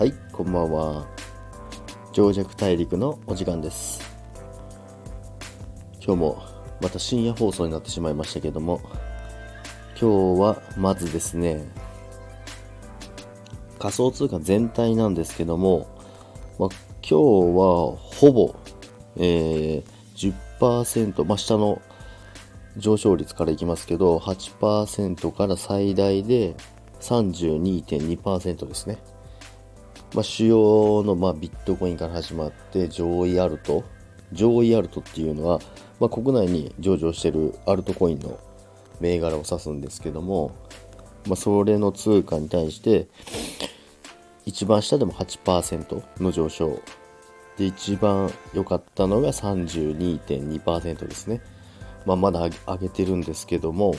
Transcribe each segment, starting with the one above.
はいこんばんは情弱大陸のお時間です今日もまた深夜放送になってしまいましたけども今日はまずですね仮想通貨全体なんですけども、ま、今日はほぼ、えー、10%、ま、下の上昇率からいきますけど、8%から最大で32.2%ですね。まあ、主要の、まあ、ビットコインから始まって上位アルト、上位アルトっていうのは、まあ、国内に上場してるアルトコインの銘柄を指すんですけども、まあ、それの通貨に対して一番下でも8%の上昇。で一番良かったのが32.2%ですね、まあ、まだ上げてるんですけども。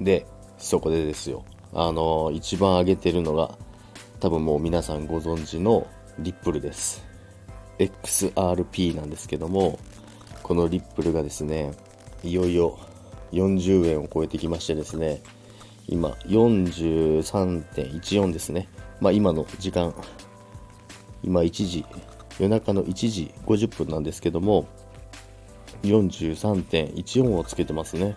でそこでですよ。あの一番上げてるのが多分もう皆さんご存知のリップルです。XRP なんですけどもこのリップルがですねいよいよ40円を超えてきましてですね今43.14ですね。まあ今の時間今1時夜中の1時50分なんですけども43.14をつけてますね。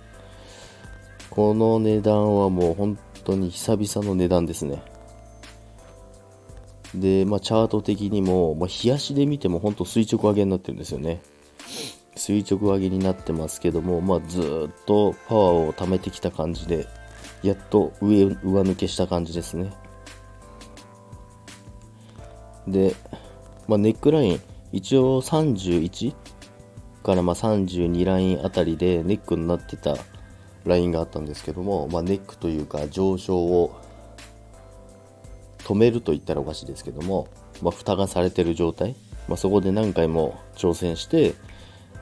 この値段はもう本当に久々の値段ですね。で、まあ、チャート的にも、まあ、冷やしで見ても本当垂直上げになってるんですよね。垂直上げになってますけども、まあ、ずっとパワーを貯めてきた感じでやっと上上抜けした感じですね。で、まあ、ネックライン一応31からまあ32ラインあたりでネックになってたラインがあったんですけども、まあ、ネックというか上昇を止めると言ったらおかしいですけども、まあ、蓋がされてる状態、まあ、そこで何回も挑戦して、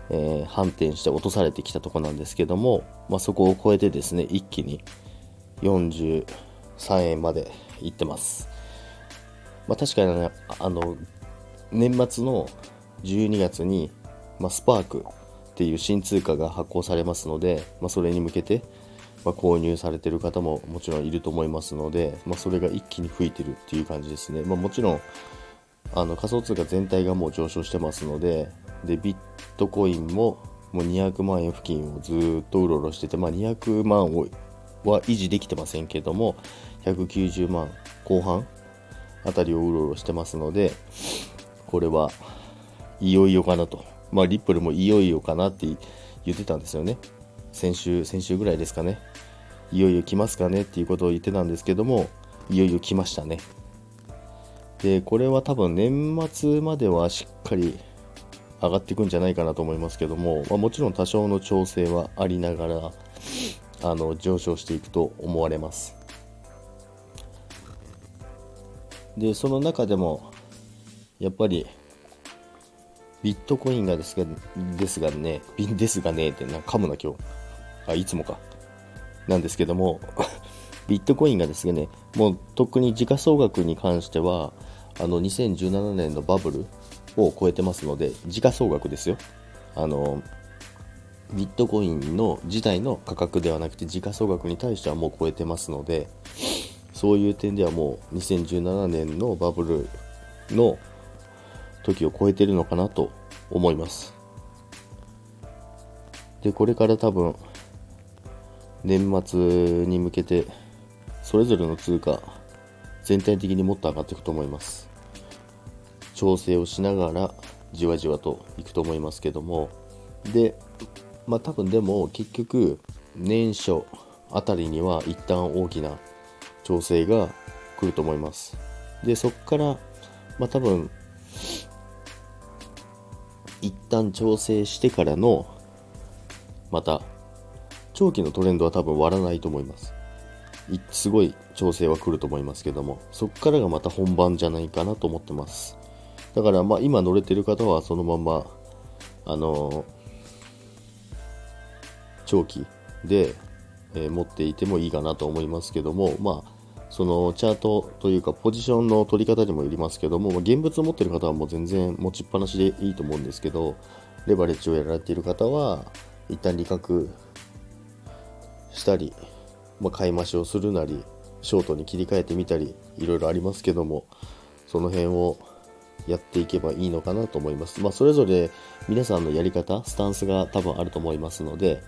えー、反転して落とされてきたとこなんですけども、まあ、そこを超えてですね一気に43円までいってます、まあ、確かにねあの年末の12月に、まあ、スパークっていう新通貨が発行されますので、まあ、それに向けて、まあ、購入されてる方ももちろんいると思いますので、まあ、それが一気に吹いてるっていう感じですね、まあ、もちろんあの仮想通貨全体がもう上昇してますのででビットコインももう200万円付近をずっとうろうろしてて、まあ、200万をは維持できてませんけども190万後半あたりをうろうろしてますのでこれはいよいよかなと。まあリップルもいよいよかなって言ってたんですよね。先週先週ぐらいですかね。いよいよ来ますかねっていうことを言ってたんですけどもいよいよ来ましたねでこれは多分年末まではしっかり上がっていくんじゃないかなと思いますけども、まあ、もちろん多少の調整はありながらあの上昇していくと思われますでその中でもやっぱりビットコインがですがですがね、ですがねってな噛むな今日。あ、いつもか。なんですけども、ビットコインがですね、もう特に時価総額に関しては、あの2017年のバブルを超えてますので、時価総額ですよ。あの、ビットコインの自体の価格ではなくて時価総額に対してはもう超えてますので、そういう点ではもう2017年のバブルの時を超えてるのかなと思います。で、これから多分、年末に向けて、それぞれの通貨、全体的にもっと上がっていくと思います。調整をしながら、じわじわといくと思いますけども、で、まあ多分でも結局、年初あたりには一旦大きな調整が来ると思います。で、そこから、まあ多分、一旦調整してからのまた長期のトレンドは多分割らないと思います。すごい調整は来ると思いますけどもそこからがまた本番じゃないかなと思ってます。だからまあ今乗れてる方はそのままあの長期で、えー、持っていてもいいかなと思いますけどもまあそのチャートというかポジションの取り方にもよりますけども、現物を持ってる方はもう全然持ちっぱなしでいいと思うんですけど、レバレッジをやられている方は、一旦利確したり、まあ、買い増しをするなりショートに切り替えてみたりいろいろありますけどもその辺をやっていけばいいのかなと思います。まあ、それぞれ皆さんのやり方、スタンスが多分あると思いますので、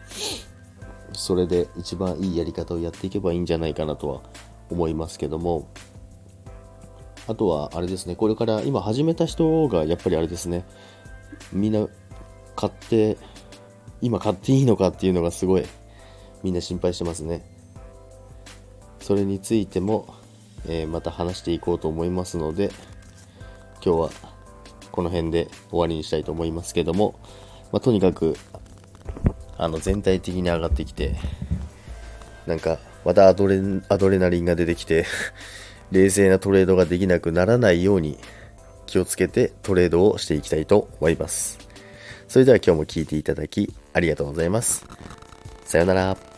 それで一番いいやり方をやっていけばいいんじゃないかなとは思いますけども、あとはあれですね、これから今始めた人がやっぱりあれですね、みんな買って、今買っていいのかっていうのがすごいみんな心配してますね。それについても、えー、また話していこうと思いますので、今日はこの辺で終わりにしたいと思いますけども、まあ、とにかく、あの、全体的に上がってきて、なんか、またアドレアドレナリンが出てきて 冷静なトレードができなくならないように気をつけてトレードをしていきたいと思います。それでは今日も聴いていただきありがとうございます。さようなら。